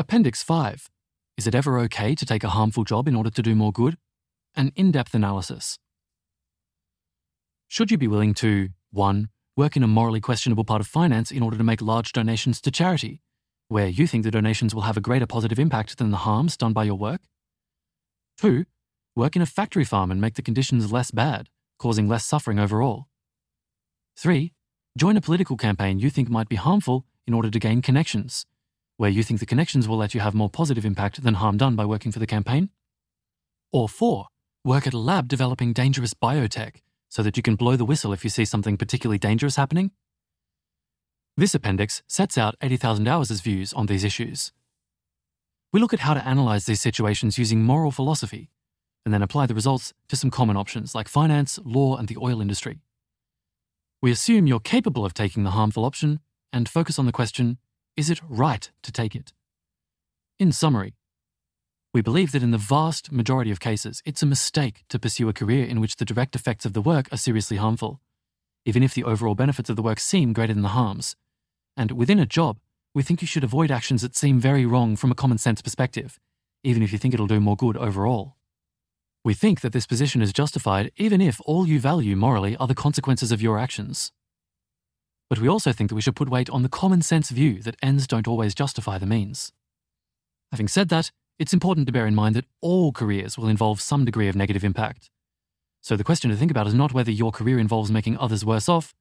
Appendix 5 Is it ever okay to take a harmful job in order to do more good? An in depth analysis. Should you be willing to 1. Work in a morally questionable part of finance in order to make large donations to charity, where you think the donations will have a greater positive impact than the harms done by your work? 2. Work in a factory farm and make the conditions less bad, causing less suffering overall. 3. Join a political campaign you think might be harmful in order to gain connections, where you think the connections will let you have more positive impact than harm done by working for the campaign. Or 4. Work at a lab developing dangerous biotech so that you can blow the whistle if you see something particularly dangerous happening? This appendix sets out 80,000 Hours' views on these issues. We look at how to analyze these situations using moral philosophy, and then apply the results to some common options like finance, law, and the oil industry. We assume you're capable of taking the harmful option and focus on the question is it right to take it? In summary, we believe that in the vast majority of cases, it's a mistake to pursue a career in which the direct effects of the work are seriously harmful, even if the overall benefits of the work seem greater than the harms. And within a job, we think you should avoid actions that seem very wrong from a common sense perspective, even if you think it'll do more good overall. We think that this position is justified even if all you value morally are the consequences of your actions. But we also think that we should put weight on the common sense view that ends don't always justify the means. Having said that, it's important to bear in mind that all careers will involve some degree of negative impact. So the question to think about is not whether your career involves making others worse off,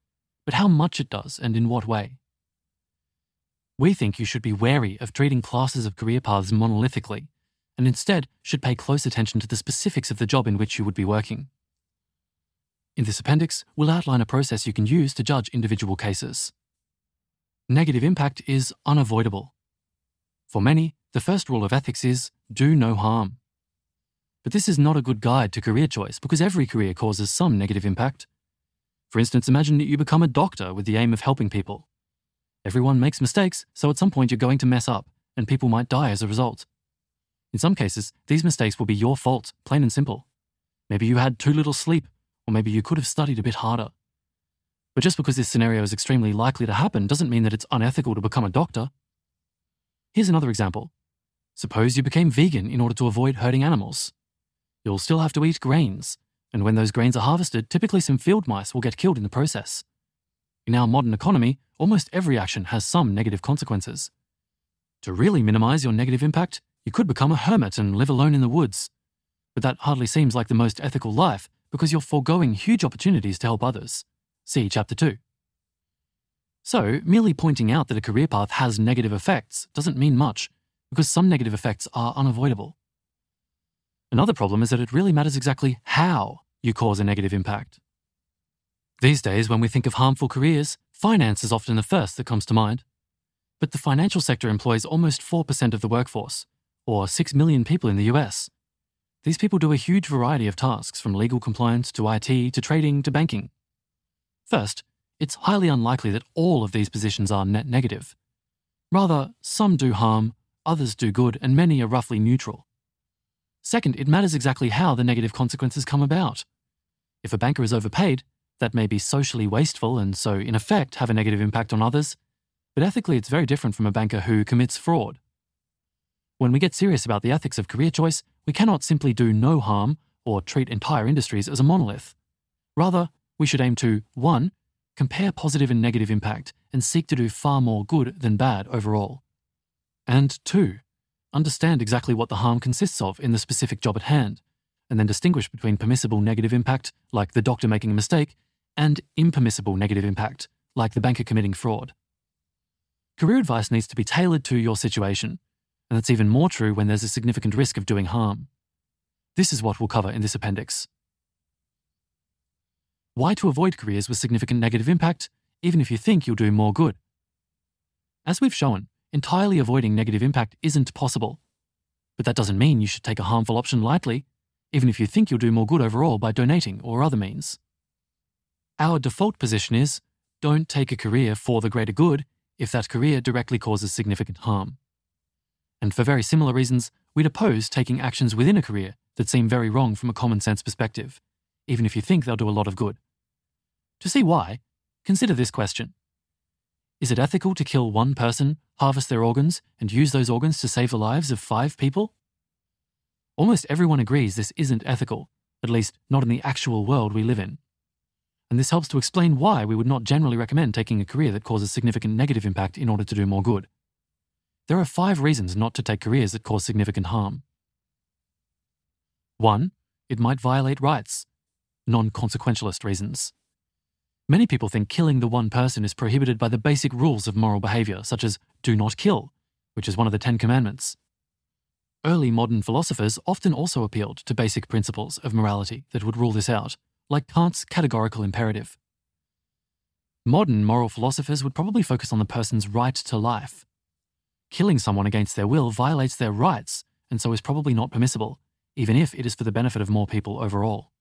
but how much it does and in what way. We think you should be wary of treating classes of career paths monolithically, and instead should pay close attention to the specifics of the job in which you would be working. In this appendix, we'll outline a process you can use to judge individual cases. Negative impact is unavoidable. For many, the first rule of ethics is do no harm. But this is not a good guide to career choice because every career causes some negative impact. For instance, imagine that you become a doctor with the aim of helping people. Everyone makes mistakes, so at some point you're going to mess up, and people might die as a result. In some cases, these mistakes will be your fault, plain and simple. Maybe you had too little sleep, or maybe you could have studied a bit harder. But just because this scenario is extremely likely to happen doesn't mean that it's unethical to become a doctor. Here's another example. Suppose you became vegan in order to avoid hurting animals. You'll still have to eat grains, and when those grains are harvested, typically some field mice will get killed in the process. In our modern economy, almost every action has some negative consequences. To really minimize your negative impact, you could become a hermit and live alone in the woods. But that hardly seems like the most ethical life because you're foregoing huge opportunities to help others. See Chapter 2. So, merely pointing out that a career path has negative effects doesn't mean much because some negative effects are unavoidable. Another problem is that it really matters exactly how you cause a negative impact. These days, when we think of harmful careers, finance is often the first that comes to mind. But the financial sector employs almost 4% of the workforce, or 6 million people in the US. These people do a huge variety of tasks from legal compliance to IT to trading to banking. First, it's highly unlikely that all of these positions are net negative. Rather, some do harm, others do good, and many are roughly neutral. Second, it matters exactly how the negative consequences come about. If a banker is overpaid, that may be socially wasteful and so, in effect, have a negative impact on others, but ethically it's very different from a banker who commits fraud. When we get serious about the ethics of career choice, we cannot simply do no harm or treat entire industries as a monolith. Rather, we should aim to 1. Compare positive and negative impact and seek to do far more good than bad overall. And two, understand exactly what the harm consists of in the specific job at hand, and then distinguish between permissible negative impact, like the doctor making a mistake, and impermissible negative impact, like the banker committing fraud. Career advice needs to be tailored to your situation, and that's even more true when there's a significant risk of doing harm. This is what we'll cover in this appendix. Why to avoid careers with significant negative impact, even if you think you'll do more good. As we've shown, entirely avoiding negative impact isn't possible. But that doesn't mean you should take a harmful option lightly, even if you think you'll do more good overall by donating or other means. Our default position is don't take a career for the greater good if that career directly causes significant harm. And for very similar reasons, we'd oppose taking actions within a career that seem very wrong from a common sense perspective, even if you think they'll do a lot of good. To see why, consider this question Is it ethical to kill one person, harvest their organs, and use those organs to save the lives of five people? Almost everyone agrees this isn't ethical, at least not in the actual world we live in. And this helps to explain why we would not generally recommend taking a career that causes significant negative impact in order to do more good. There are five reasons not to take careers that cause significant harm. 1. It might violate rights. Non consequentialist reasons. Many people think killing the one person is prohibited by the basic rules of moral behavior, such as do not kill, which is one of the Ten Commandments. Early modern philosophers often also appealed to basic principles of morality that would rule this out, like Kant's categorical imperative. Modern moral philosophers would probably focus on the person's right to life. Killing someone against their will violates their rights and so is probably not permissible, even if it is for the benefit of more people overall.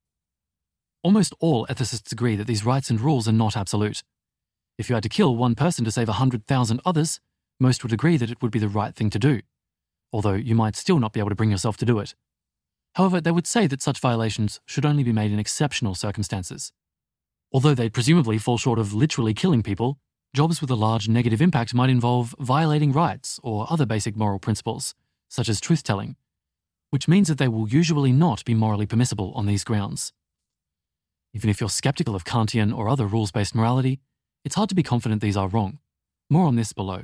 Almost all ethicists agree that these rights and rules are not absolute. If you had to kill one person to save 100,000 others, most would agree that it would be the right thing to do although you might still not be able to bring yourself to do it. However, they would say that such violations should only be made in exceptional circumstances. Although they'd presumably fall short of literally killing people, jobs with a large negative impact might involve violating rights or other basic moral principles, such as truth telling, which means that they will usually not be morally permissible on these grounds. Even if you're skeptical of Kantian or other rules based morality, it's hard to be confident these are wrong. More on this below.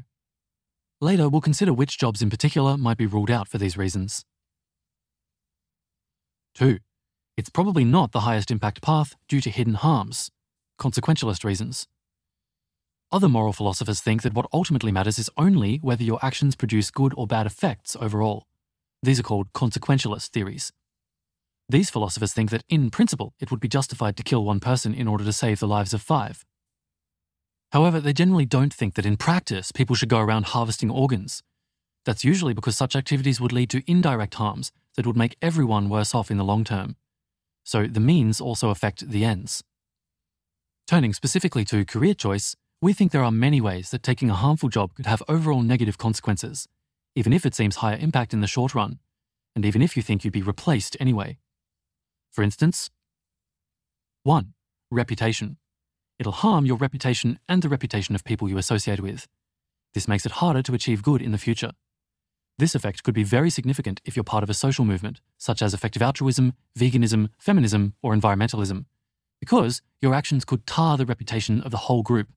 Later, we'll consider which jobs in particular might be ruled out for these reasons. 2. It's probably not the highest impact path due to hidden harms, consequentialist reasons. Other moral philosophers think that what ultimately matters is only whether your actions produce good or bad effects overall. These are called consequentialist theories. These philosophers think that, in principle, it would be justified to kill one person in order to save the lives of five. However, they generally don't think that in practice people should go around harvesting organs. That's usually because such activities would lead to indirect harms that would make everyone worse off in the long term. So the means also affect the ends. Turning specifically to career choice, we think there are many ways that taking a harmful job could have overall negative consequences, even if it seems higher impact in the short run, and even if you think you'd be replaced anyway. For instance, 1. Reputation. It'll harm your reputation and the reputation of people you associate with. This makes it harder to achieve good in the future. This effect could be very significant if you're part of a social movement, such as effective altruism, veganism, feminism, or environmentalism, because your actions could tar the reputation of the whole group.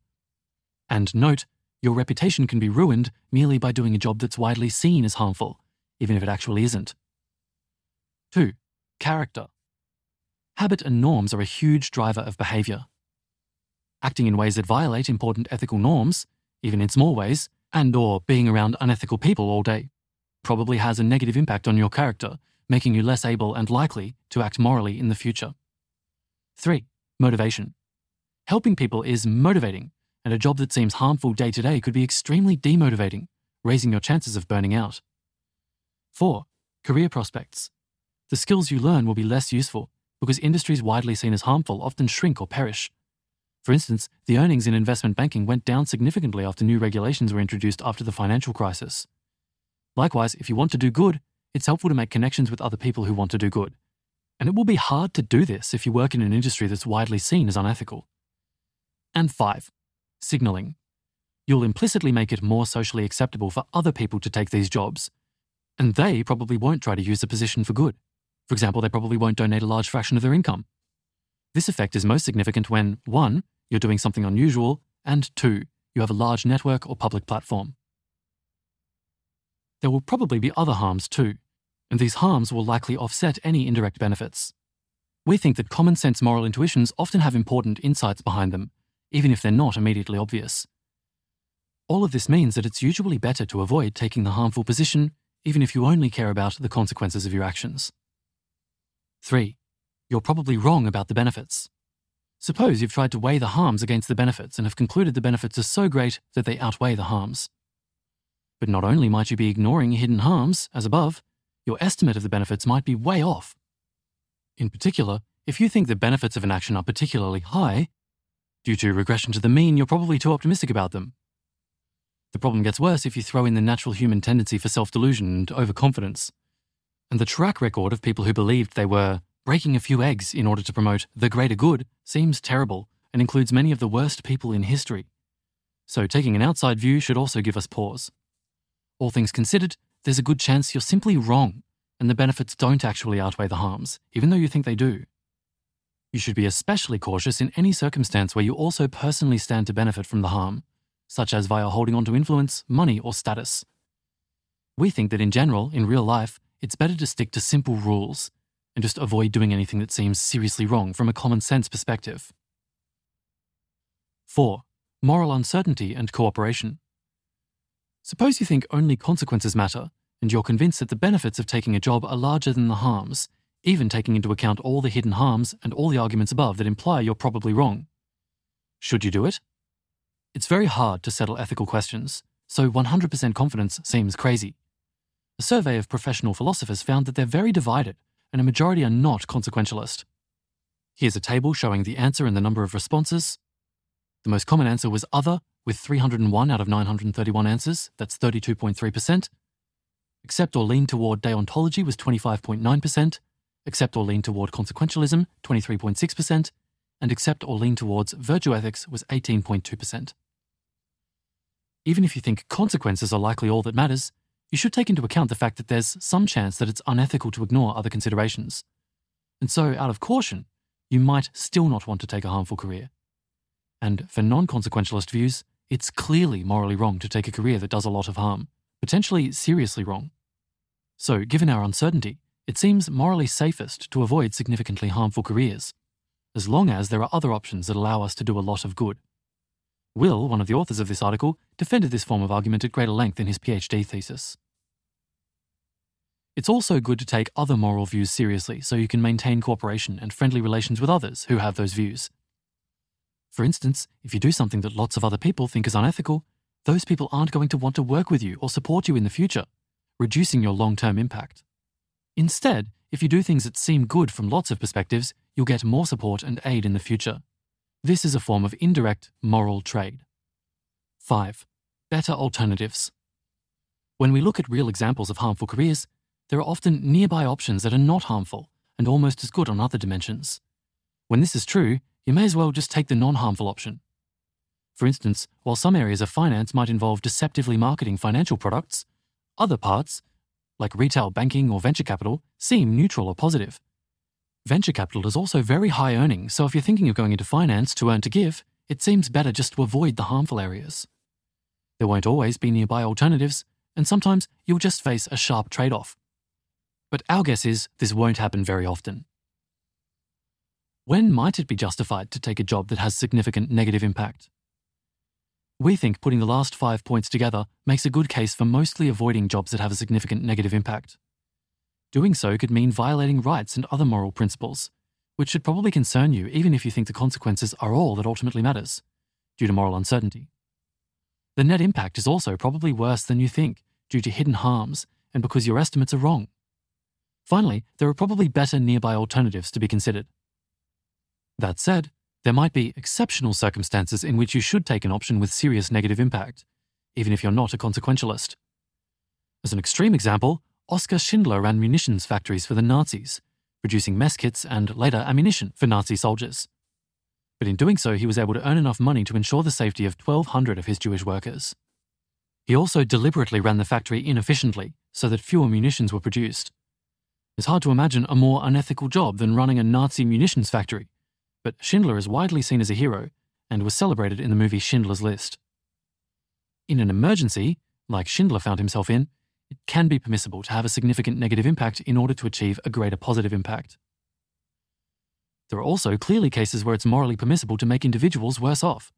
And note, your reputation can be ruined merely by doing a job that's widely seen as harmful, even if it actually isn't. 2. Character. Habit and norms are a huge driver of behavior acting in ways that violate important ethical norms, even in small ways, and or being around unethical people all day, probably has a negative impact on your character, making you less able and likely to act morally in the future. 3. Motivation. Helping people is motivating, and a job that seems harmful day to day could be extremely demotivating, raising your chances of burning out. 4. Career prospects. The skills you learn will be less useful because industries widely seen as harmful often shrink or perish, for instance, the earnings in investment banking went down significantly after new regulations were introduced after the financial crisis. Likewise, if you want to do good, it's helpful to make connections with other people who want to do good. And it will be hard to do this if you work in an industry that's widely seen as unethical. And five, signaling. You'll implicitly make it more socially acceptable for other people to take these jobs. And they probably won't try to use the position for good. For example, they probably won't donate a large fraction of their income. This effect is most significant when 1 you're doing something unusual, and two, you have a large network or public platform. There will probably be other harms too, and these harms will likely offset any indirect benefits. We think that common sense moral intuitions often have important insights behind them, even if they're not immediately obvious. All of this means that it's usually better to avoid taking the harmful position, even if you only care about the consequences of your actions. 3. You're probably wrong about the benefits. Suppose you've tried to weigh the harms against the benefits and have concluded the benefits are so great that they outweigh the harms. But not only might you be ignoring hidden harms, as above, your estimate of the benefits might be way off. In particular, if you think the benefits of an action are particularly high, due to regression to the mean, you're probably too optimistic about them. The problem gets worse if you throw in the natural human tendency for self delusion and overconfidence. And the track record of people who believed they were Breaking a few eggs in order to promote the greater good seems terrible and includes many of the worst people in history. So taking an outside view should also give us pause. All things considered, there's a good chance you're simply wrong and the benefits don't actually outweigh the harms, even though you think they do. You should be especially cautious in any circumstance where you also personally stand to benefit from the harm, such as via holding on to influence, money, or status. We think that in general, in real life, it's better to stick to simple rules and just avoid doing anything that seems seriously wrong from a common sense perspective. 4. Moral uncertainty and cooperation. Suppose you think only consequences matter, and you're convinced that the benefits of taking a job are larger than the harms, even taking into account all the hidden harms and all the arguments above that imply you're probably wrong. Should you do it? It's very hard to settle ethical questions, so 100% confidence seems crazy. A survey of professional philosophers found that they're very divided, and a majority are not consequentialist. Here's a table showing the answer and the number of responses. The most common answer was other, with 301 out of 931 answers, that's 32.3%. Accept or lean toward deontology was 25.9%, accept or lean toward consequentialism, 23.6%, and accept or lean towards virtue ethics was 18.2%. Even if you think consequences are likely all that matters, you should take into account the fact that there's some chance that it's unethical to ignore other considerations. And so, out of caution, you might still not want to take a harmful career. And for non consequentialist views, it's clearly morally wrong to take a career that does a lot of harm, potentially seriously wrong. So, given our uncertainty, it seems morally safest to avoid significantly harmful careers, as long as there are other options that allow us to do a lot of good. Will, one of the authors of this article, defended this form of argument at greater length in his PhD thesis. It's also good to take other moral views seriously so you can maintain cooperation and friendly relations with others who have those views. For instance, if you do something that lots of other people think is unethical, those people aren't going to want to work with you or support you in the future, reducing your long term impact. Instead, if you do things that seem good from lots of perspectives, you'll get more support and aid in the future. This is a form of indirect moral trade. 5. Better alternatives. When we look at real examples of harmful careers, there are often nearby options that are not harmful and almost as good on other dimensions. When this is true, you may as well just take the non harmful option. For instance, while some areas of finance might involve deceptively marketing financial products, other parts, like retail banking or venture capital, seem neutral or positive. Venture capital is also very high earning, so if you're thinking of going into finance to earn to give, it seems better just to avoid the harmful areas. There won't always be nearby alternatives, and sometimes you'll just face a sharp trade off. But our guess is this won't happen very often. When might it be justified to take a job that has significant negative impact? We think putting the last five points together makes a good case for mostly avoiding jobs that have a significant negative impact. Doing so could mean violating rights and other moral principles, which should probably concern you even if you think the consequences are all that ultimately matters, due to moral uncertainty. The net impact is also probably worse than you think, due to hidden harms and because your estimates are wrong. Finally, there are probably better nearby alternatives to be considered. That said, there might be exceptional circumstances in which you should take an option with serious negative impact, even if you're not a consequentialist. As an extreme example, Oskar Schindler ran munitions factories for the Nazis, producing mess kits and later ammunition for Nazi soldiers. But in doing so, he was able to earn enough money to ensure the safety of 1,200 of his Jewish workers. He also deliberately ran the factory inefficiently so that fewer munitions were produced. It's hard to imagine a more unethical job than running a Nazi munitions factory, but Schindler is widely seen as a hero and was celebrated in the movie Schindler's List. In an emergency, like Schindler found himself in, it can be permissible to have a significant negative impact in order to achieve a greater positive impact. There are also clearly cases where it's morally permissible to make individuals worse off.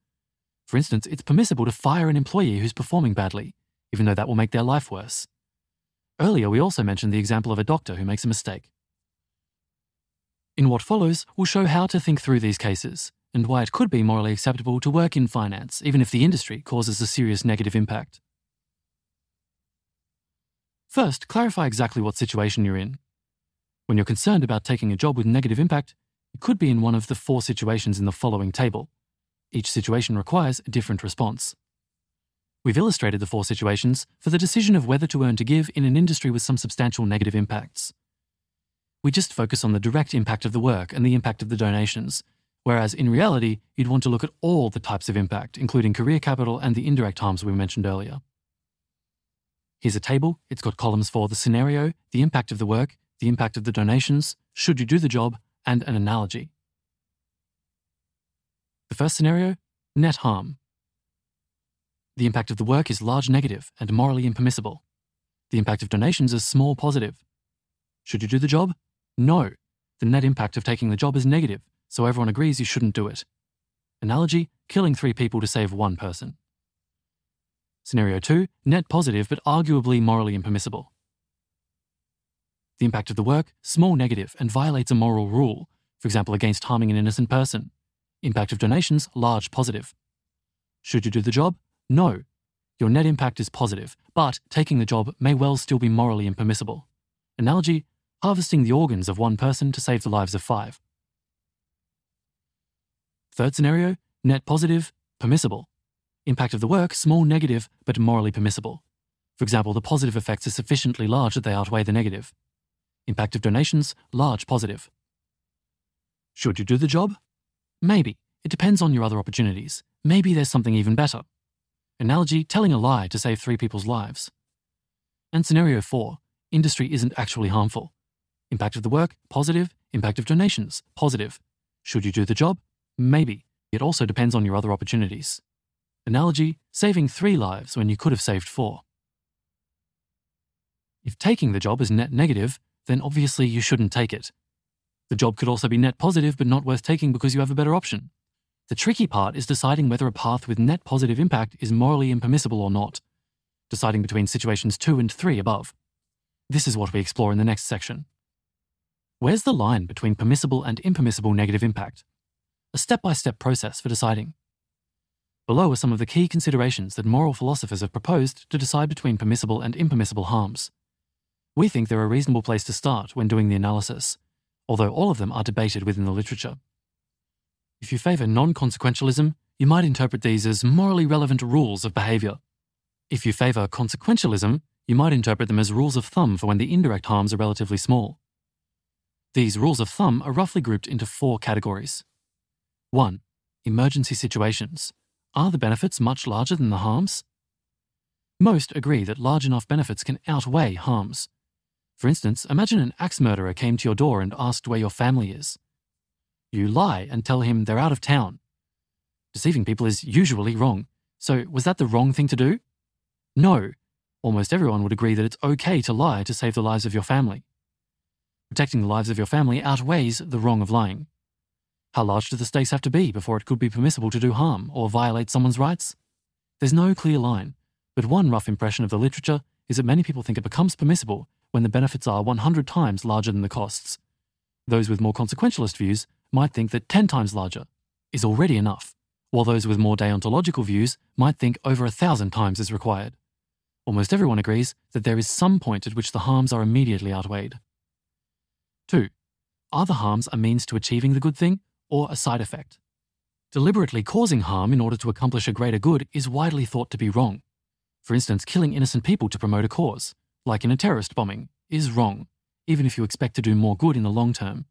For instance, it's permissible to fire an employee who's performing badly, even though that will make their life worse. Earlier, we also mentioned the example of a doctor who makes a mistake. In what follows, we'll show how to think through these cases and why it could be morally acceptable to work in finance, even if the industry causes a serious negative impact. First, clarify exactly what situation you're in. When you're concerned about taking a job with negative impact, you could be in one of the four situations in the following table. Each situation requires a different response. We've illustrated the four situations for the decision of whether to earn to give in an industry with some substantial negative impacts. We just focus on the direct impact of the work and the impact of the donations, whereas in reality, you'd want to look at all the types of impact, including career capital and the indirect harms we mentioned earlier. Here's a table. It's got columns for the scenario, the impact of the work, the impact of the donations, should you do the job, and an analogy. The first scenario net harm. The impact of the work is large negative and morally impermissible. The impact of donations is small positive. Should you do the job? No. The net impact of taking the job is negative, so everyone agrees you shouldn't do it. Analogy killing three people to save one person. Scenario 2 net positive but arguably morally impermissible. The impact of the work small negative and violates a moral rule, for example, against harming an innocent person. Impact of donations large positive. Should you do the job? No. Your net impact is positive, but taking the job may well still be morally impermissible. Analogy harvesting the organs of one person to save the lives of five. Third scenario net positive, permissible. Impact of the work small negative, but morally permissible. For example, the positive effects are sufficiently large that they outweigh the negative. Impact of donations large positive. Should you do the job? Maybe. It depends on your other opportunities. Maybe there's something even better. Analogy telling a lie to save three people's lives. And scenario four industry isn't actually harmful. Impact of the work, positive. Impact of donations, positive. Should you do the job? Maybe. It also depends on your other opportunities. Analogy saving three lives when you could have saved four. If taking the job is net negative, then obviously you shouldn't take it. The job could also be net positive but not worth taking because you have a better option. The tricky part is deciding whether a path with net positive impact is morally impermissible or not, deciding between situations 2 and 3 above. This is what we explore in the next section. Where's the line between permissible and impermissible negative impact? A step by step process for deciding. Below are some of the key considerations that moral philosophers have proposed to decide between permissible and impermissible harms. We think they're a reasonable place to start when doing the analysis, although all of them are debated within the literature. If you favour non consequentialism, you might interpret these as morally relevant rules of behaviour. If you favour consequentialism, you might interpret them as rules of thumb for when the indirect harms are relatively small. These rules of thumb are roughly grouped into four categories. 1. Emergency situations. Are the benefits much larger than the harms? Most agree that large enough benefits can outweigh harms, for instance, imagine an axe murderer came to your door and asked where your family is. You lie and tell him they're out of town. Deceiving people is usually wrong, so was that the wrong thing to do? No. Almost everyone would agree that it's okay to lie to save the lives of your family. Protecting the lives of your family outweighs the wrong of lying. How large do the stakes have to be before it could be permissible to do harm or violate someone's rights? There's no clear line, but one rough impression of the literature is that many people think it becomes permissible when the benefits are 100 times larger than the costs. Those with more consequentialist views might think that 10 times larger is already enough, while those with more deontological views might think over a thousand times is required. Almost everyone agrees that there is some point at which the harms are immediately outweighed. 2. Are the harms a means to achieving the good thing or a side effect? Deliberately causing harm in order to accomplish a greater good is widely thought to be wrong. For instance, killing innocent people to promote a cause like in a terrorist bombing, is wrong, even if you expect to do more good in the long term.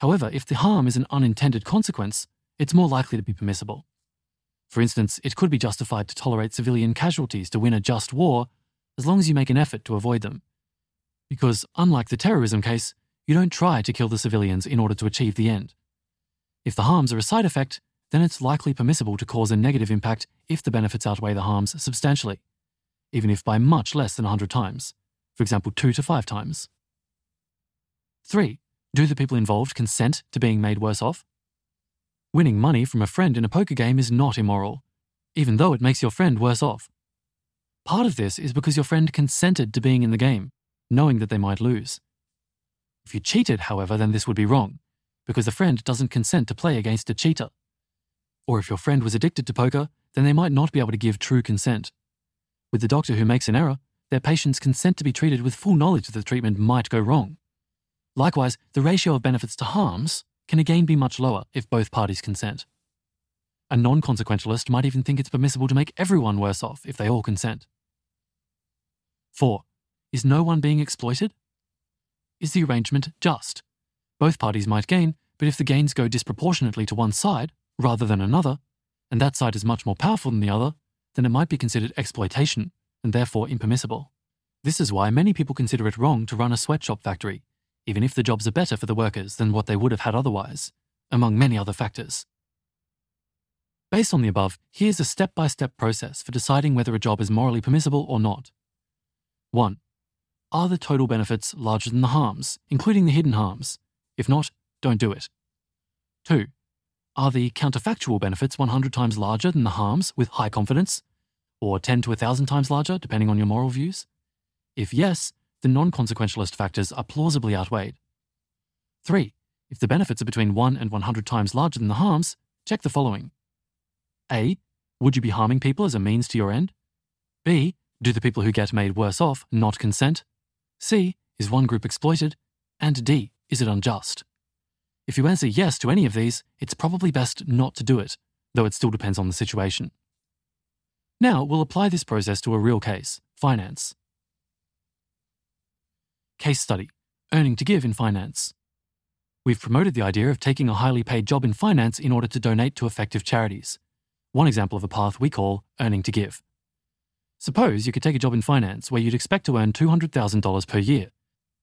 However, if the harm is an unintended consequence, it's more likely to be permissible. For instance, it could be justified to tolerate civilian casualties to win a just war as long as you make an effort to avoid them. Because, unlike the terrorism case, you don't try to kill the civilians in order to achieve the end. If the harms are a side effect, then it's likely permissible to cause a negative impact if the benefits outweigh the harms substantially even if by much less than 100 times, for example, 2 to 5 times. 3. Do the people involved consent to being made worse off? Winning money from a friend in a poker game is not immoral, even though it makes your friend worse off. Part of this is because your friend consented to being in the game, knowing that they might lose. If you cheated, however, then this would be wrong, because the friend doesn't consent to play against a cheater. Or if your friend was addicted to poker, then they might not be able to give true consent. With the doctor who makes an error, their patients consent to be treated with full knowledge that the treatment might go wrong. Likewise, the ratio of benefits to harms can again be much lower if both parties consent. A non consequentialist might even think it's permissible to make everyone worse off if they all consent. 4. Is no one being exploited? Is the arrangement just? Both parties might gain, but if the gains go disproportionately to one side rather than another, and that side is much more powerful than the other, then it might be considered exploitation and therefore impermissible. This is why many people consider it wrong to run a sweatshop factory, even if the jobs are better for the workers than what they would have had otherwise, among many other factors. Based on the above, here's a step by step process for deciding whether a job is morally permissible or not. 1. Are the total benefits larger than the harms, including the hidden harms? If not, don't do it. 2. Are the counterfactual benefits 100 times larger than the harms with high confidence? Or 10 to 1,000 times larger, depending on your moral views? If yes, the non consequentialist factors are plausibly outweighed. 3. If the benefits are between 1 and 100 times larger than the harms, check the following a. Would you be harming people as a means to your end? B. Do the people who get made worse off not consent? C. Is one group exploited? And D. Is it unjust? If you answer yes to any of these, it's probably best not to do it, though it still depends on the situation. Now, we'll apply this process to a real case finance. Case study Earning to Give in Finance. We've promoted the idea of taking a highly paid job in finance in order to donate to effective charities. One example of a path we call earning to give. Suppose you could take a job in finance where you'd expect to earn $200,000 per year,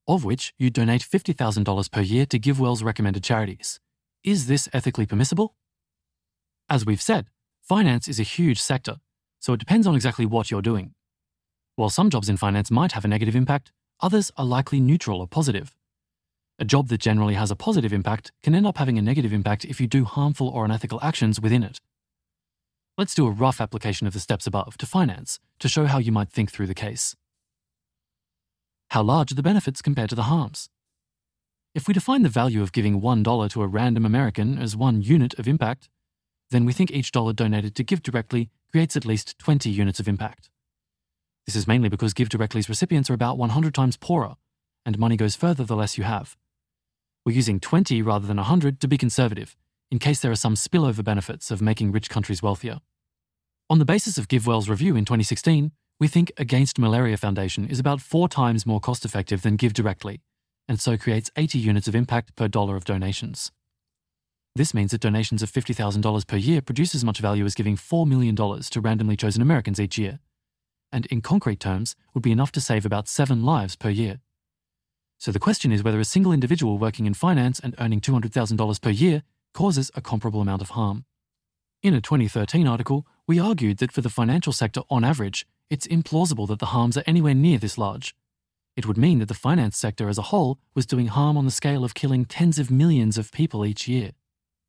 of which you'd donate $50,000 per year to GiveWell's recommended charities. Is this ethically permissible? As we've said, finance is a huge sector, so it depends on exactly what you're doing. While some jobs in finance might have a negative impact, others are likely neutral or positive. A job that generally has a positive impact can end up having a negative impact if you do harmful or unethical actions within it. Let's do a rough application of the steps above to finance to show how you might think through the case. How large are the benefits compared to the harms? If we define the value of giving $1 to a random American as one unit of impact, then we think each dollar donated to GiveDirectly creates at least 20 units of impact. This is mainly because GiveDirectly's recipients are about 100 times poorer, and money goes further the less you have. We're using 20 rather than 100 to be conservative, in case there are some spillover benefits of making rich countries wealthier. On the basis of GiveWell's review in 2016, we think Against Malaria Foundation is about four times more cost effective than GiveDirectly, and so creates 80 units of impact per dollar of donations. This means that donations of $50,000 per year produce as much value as giving $4 million to randomly chosen Americans each year, and in concrete terms, would be enough to save about seven lives per year. So the question is whether a single individual working in finance and earning $200,000 per year causes a comparable amount of harm. In a 2013 article, we argued that for the financial sector on average, it's implausible that the harms are anywhere near this large. It would mean that the finance sector as a whole was doing harm on the scale of killing tens of millions of people each year.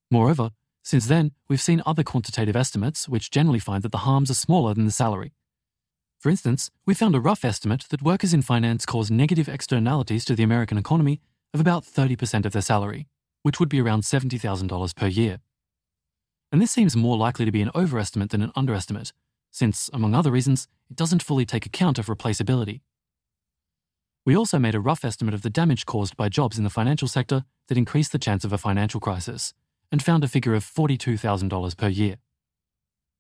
Moreover, since then, we've seen other quantitative estimates which generally find that the harms are smaller than the salary. For instance, we found a rough estimate that workers in finance cause negative externalities to the American economy of about 30% of their salary, which would be around $70,000 per year. And this seems more likely to be an overestimate than an underestimate, since, among other reasons, it doesn't fully take account of replaceability. We also made a rough estimate of the damage caused by jobs in the financial sector that increased the chance of a financial crisis, and found a figure of $42,000 per year.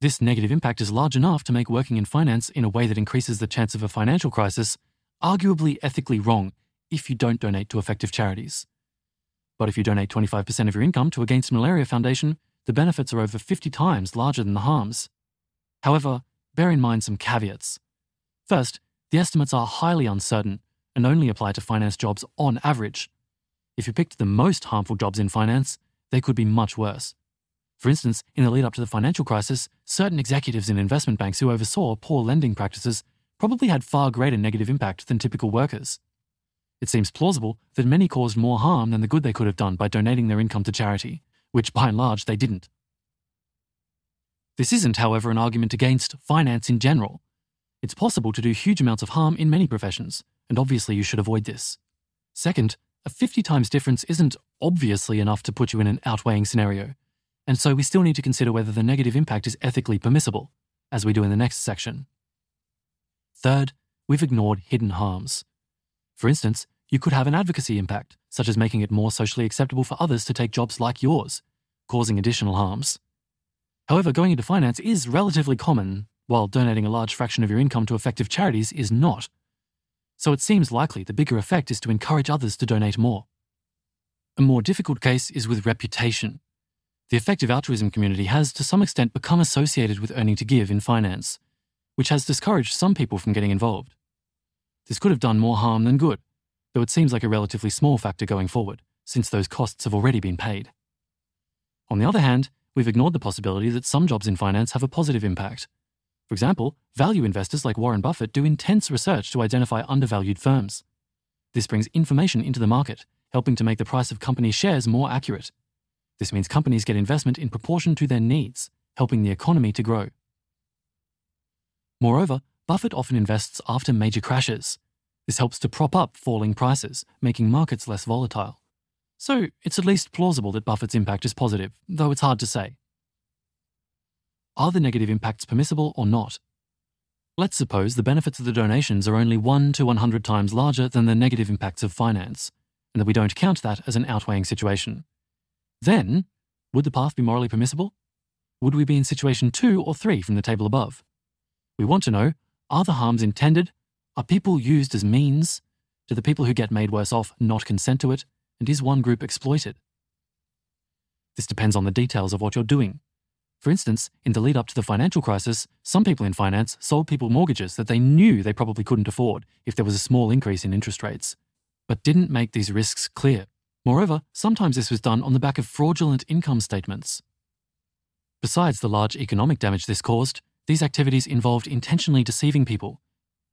This negative impact is large enough to make working in finance in a way that increases the chance of a financial crisis arguably ethically wrong if you don't donate to effective charities. But if you donate 25% of your income to Against Malaria Foundation, the benefits are over 50 times larger than the harms. However, bear in mind some caveats. First, the estimates are highly uncertain and only apply to finance jobs on average. If you picked the most harmful jobs in finance, they could be much worse. For instance, in the lead up to the financial crisis, certain executives in investment banks who oversaw poor lending practices probably had far greater negative impact than typical workers. It seems plausible that many caused more harm than the good they could have done by donating their income to charity which by and large they didn't. This isn't, however, an argument against finance in general. It's possible to do huge amounts of harm in many professions, and obviously you should avoid this. Second, a 50 times difference isn't obviously enough to put you in an outweighing scenario, and so we still need to consider whether the negative impact is ethically permissible, as we do in the next section. Third, we've ignored hidden harms. For instance, you could have an advocacy impact, such as making it more socially acceptable for others to take jobs like yours, causing additional harms. However, going into finance is relatively common, while donating a large fraction of your income to effective charities is not. So it seems likely the bigger effect is to encourage others to donate more. A more difficult case is with reputation. The effective altruism community has, to some extent, become associated with earning to give in finance, which has discouraged some people from getting involved. This could have done more harm than good, though it seems like a relatively small factor going forward, since those costs have already been paid. On the other hand, we've ignored the possibility that some jobs in finance have a positive impact. For example, value investors like Warren Buffett do intense research to identify undervalued firms. This brings information into the market, helping to make the price of company shares more accurate. This means companies get investment in proportion to their needs, helping the economy to grow. Moreover, Buffett often invests after major crashes. This helps to prop up falling prices, making markets less volatile. So it's at least plausible that Buffett's impact is positive, though it's hard to say. Are the negative impacts permissible or not? Let's suppose the benefits of the donations are only 1 to 100 times larger than the negative impacts of finance, and that we don't count that as an outweighing situation. Then, would the path be morally permissible? Would we be in situation 2 or 3 from the table above? We want to know are the harms intended? Are people used as means? Do the people who get made worse off not consent to it? And is one group exploited? This depends on the details of what you're doing. For instance, in the lead up to the financial crisis, some people in finance sold people mortgages that they knew they probably couldn't afford if there was a small increase in interest rates, but didn't make these risks clear. Moreover, sometimes this was done on the back of fraudulent income statements. Besides the large economic damage this caused, these activities involved intentionally deceiving people,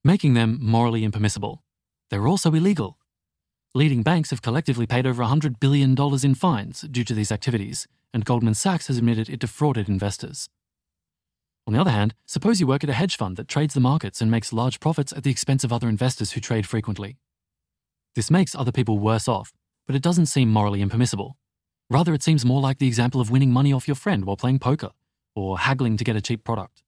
making them morally impermissible. They're also illegal. Leading banks have collectively paid over $100 billion in fines due to these activities, and Goldman Sachs has admitted it defrauded investors. On the other hand, suppose you work at a hedge fund that trades the markets and makes large profits at the expense of other investors who trade frequently. This makes other people worse off, but it doesn't seem morally impermissible. Rather, it seems more like the example of winning money off your friend while playing poker, or haggling to get a cheap product.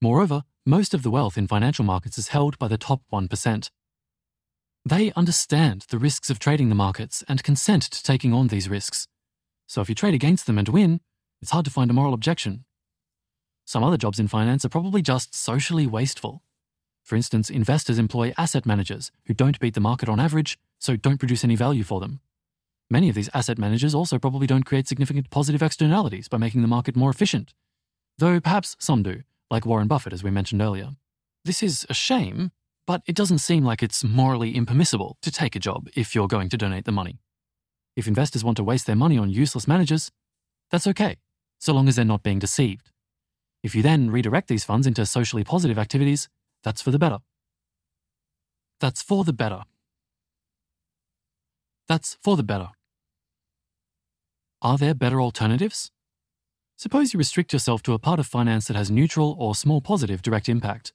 Moreover, most of the wealth in financial markets is held by the top 1%. They understand the risks of trading the markets and consent to taking on these risks. So if you trade against them and win, it's hard to find a moral objection. Some other jobs in finance are probably just socially wasteful. For instance, investors employ asset managers who don't beat the market on average, so don't produce any value for them. Many of these asset managers also probably don't create significant positive externalities by making the market more efficient, though perhaps some do, like Warren Buffett, as we mentioned earlier. This is a shame, but it doesn't seem like it's morally impermissible to take a job if you're going to donate the money. If investors want to waste their money on useless managers, that's okay, so long as they're not being deceived. If you then redirect these funds into socially positive activities, that's for the better. That's for the better. That's for the better. Are there better alternatives? Suppose you restrict yourself to a part of finance that has neutral or small positive direct impact.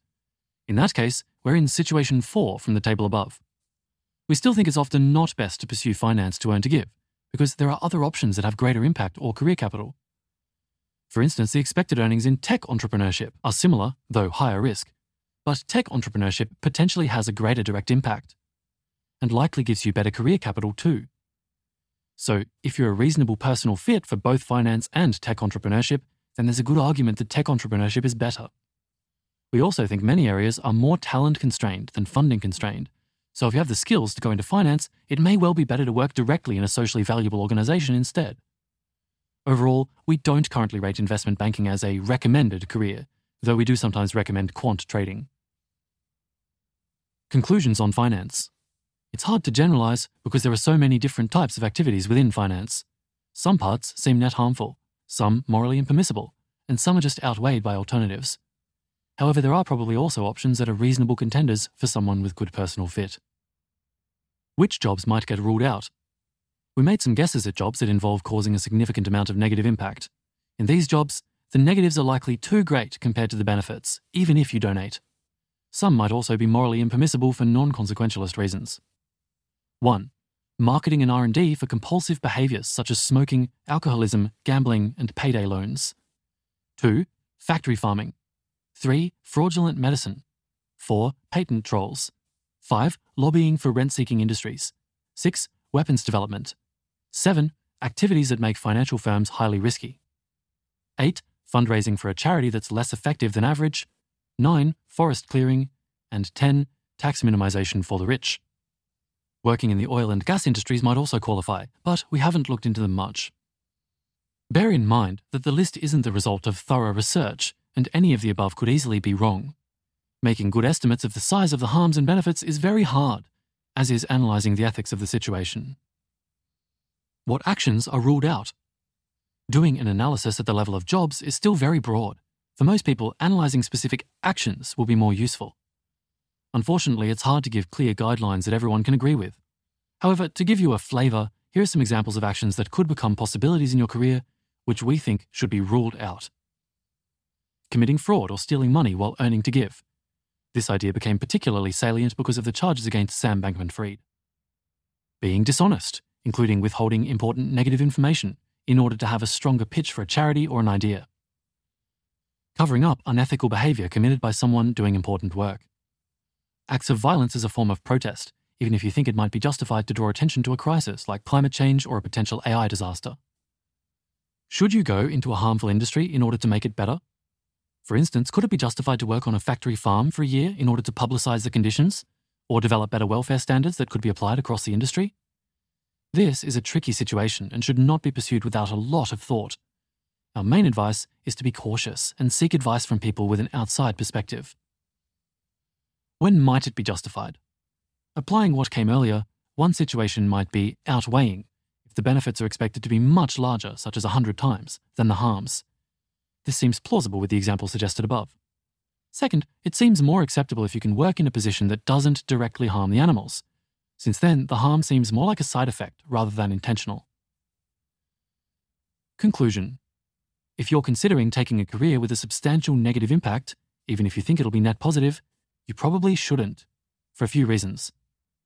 In that case, we're in situation 4 from the table above. We still think it's often not best to pursue finance to earn to give, because there are other options that have greater impact or career capital. For instance, the expected earnings in tech entrepreneurship are similar, though higher risk, but tech entrepreneurship potentially has a greater direct impact, and likely gives you better career capital too. So, if you're a reasonable personal fit for both finance and tech entrepreneurship, then there's a good argument that tech entrepreneurship is better. We also think many areas are more talent constrained than funding constrained. So, if you have the skills to go into finance, it may well be better to work directly in a socially valuable organization instead. Overall, we don't currently rate investment banking as a recommended career, though we do sometimes recommend quant trading. Conclusions on finance. It's hard to generalize because there are so many different types of activities within finance. Some parts seem net harmful, some morally impermissible, and some are just outweighed by alternatives. However, there are probably also options that are reasonable contenders for someone with good personal fit. Which jobs might get ruled out? We made some guesses at jobs that involve causing a significant amount of negative impact. In these jobs, the negatives are likely too great compared to the benefits, even if you donate. Some might also be morally impermissible for non-consequentialist reasons. 1. Marketing and R&D for compulsive behaviors such as smoking, alcoholism, gambling, and payday loans. 2. Factory farming. 3. Fraudulent medicine. 4. Patent trolls. 5. Lobbying for rent-seeking industries. 6. Weapons development. 7. Activities that make financial firms highly risky. 8. Fundraising for a charity that's less effective than average. 9. Forest clearing. And 10. Tax minimization for the rich. Working in the oil and gas industries might also qualify, but we haven't looked into them much. Bear in mind that the list isn't the result of thorough research, and any of the above could easily be wrong. Making good estimates of the size of the harms and benefits is very hard, as is analysing the ethics of the situation. What actions are ruled out? Doing an analysis at the level of jobs is still very broad. For most people, analysing specific actions will be more useful. Unfortunately, it's hard to give clear guidelines that everyone can agree with. However, to give you a flavour, here are some examples of actions that could become possibilities in your career which we think should be ruled out. Committing fraud or stealing money while earning to give. This idea became particularly salient because of the charges against Sam Bankman Fried. Being dishonest, including withholding important negative information in order to have a stronger pitch for a charity or an idea. Covering up unethical behaviour committed by someone doing important work. Acts of violence as a form of protest, even if you think it might be justified to draw attention to a crisis like climate change or a potential AI disaster. Should you go into a harmful industry in order to make it better? For instance, could it be justified to work on a factory farm for a year in order to publicise the conditions, or develop better welfare standards that could be applied across the industry? This is a tricky situation and should not be pursued without a lot of thought. Our main advice is to be cautious and seek advice from people with an outside perspective. When might it be justified? Applying what came earlier, one situation might be outweighing if the benefits are expected to be much larger, such as 100 times, than the harms. This seems plausible with the example suggested above. Second, it seems more acceptable if you can work in a position that doesn't directly harm the animals, since then the harm seems more like a side effect rather than intentional. Conclusion If you're considering taking a career with a substantial negative impact, even if you think it'll be net positive, you probably shouldn't, for a few reasons.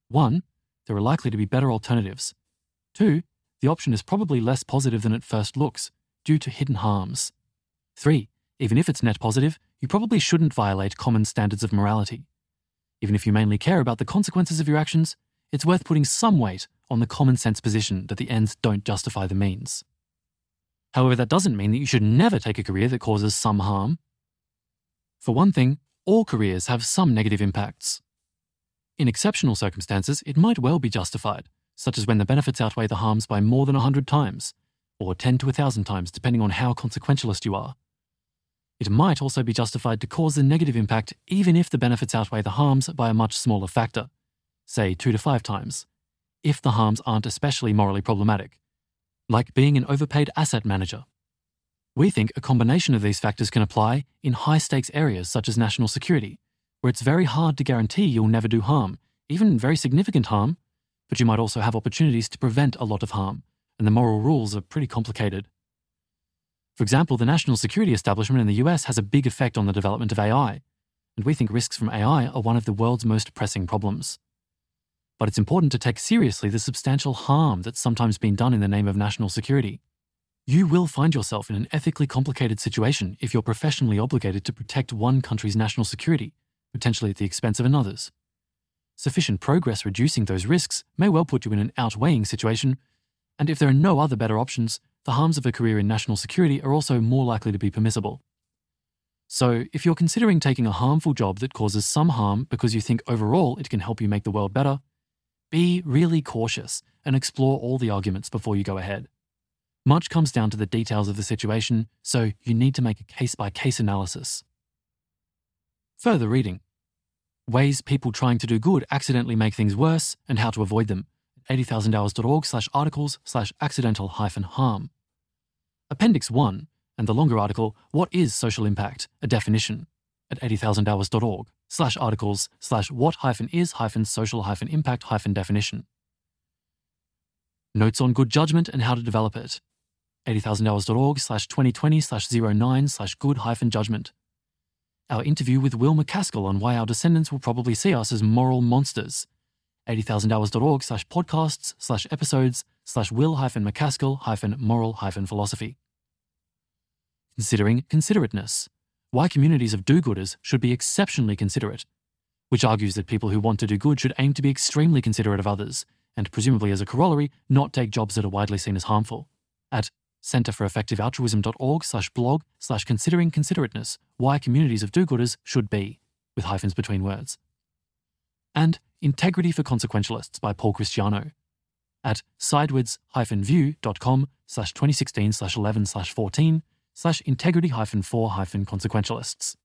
One, there are likely to be better alternatives. Two, the option is probably less positive than it first looks, due to hidden harms. 3. Even if it's net positive, you probably shouldn't violate common standards of morality. Even if you mainly care about the consequences of your actions, it's worth putting some weight on the common sense position that the ends don't justify the means. However, that doesn't mean that you should never take a career that causes some harm. For one thing, all careers have some negative impacts. In exceptional circumstances, it might well be justified, such as when the benefits outweigh the harms by more than 100 times, or 10 to 1,000 times, depending on how consequentialist you are. It might also be justified to cause the negative impact even if the benefits outweigh the harms by a much smaller factor, say 2 to 5 times, if the harms aren't especially morally problematic, like being an overpaid asset manager. We think a combination of these factors can apply in high stakes areas such as national security, where it's very hard to guarantee you'll never do harm, even very significant harm, but you might also have opportunities to prevent a lot of harm, and the moral rules are pretty complicated. For example, the national security establishment in the US has a big effect on the development of AI, and we think risks from AI are one of the world's most pressing problems. But it's important to take seriously the substantial harm that's sometimes been done in the name of national security. You will find yourself in an ethically complicated situation if you're professionally obligated to protect one country's national security, potentially at the expense of another's. Sufficient progress reducing those risks may well put you in an outweighing situation, and if there are no other better options, the harms of a career in national security are also more likely to be permissible. So, if you're considering taking a harmful job that causes some harm because you think overall it can help you make the world better, be really cautious and explore all the arguments before you go ahead. Much comes down to the details of the situation, so you need to make a case by case analysis. Further reading ways people trying to do good accidentally make things worse, and how to avoid them. 80000hours.org slash articles slash accidental hyphen harm. Appendix 1, and the longer article, What is Social Impact? A Definition, at 80000hours.org slash articles slash what hyphen is hyphen social hyphen impact hyphen definition. Notes on good judgment and how to develop it. 80000hours.org slash 2020 slash 09 slash good hyphen judgment our interview with Will MacAskill on why our descendants will probably see us as moral monsters. 80000hours.org slash podcasts slash episodes slash will hyphen MacAskill hyphen moral hyphen philosophy. Considering considerateness. Why communities of do gooders should be exceptionally considerate, which argues that people who want to do good should aim to be extremely considerate of others, and presumably as a corollary, not take jobs that are widely seen as harmful. At Centre for Effective Altruism.org slash blog slash considering considerateness why communities of do gooders should be, with hyphens between words. And Integrity for Consequentialists by Paul Christiano at sideways view.com slash 2016 slash 11 slash 14 slash integrity hyphen 4 hyphen consequentialists.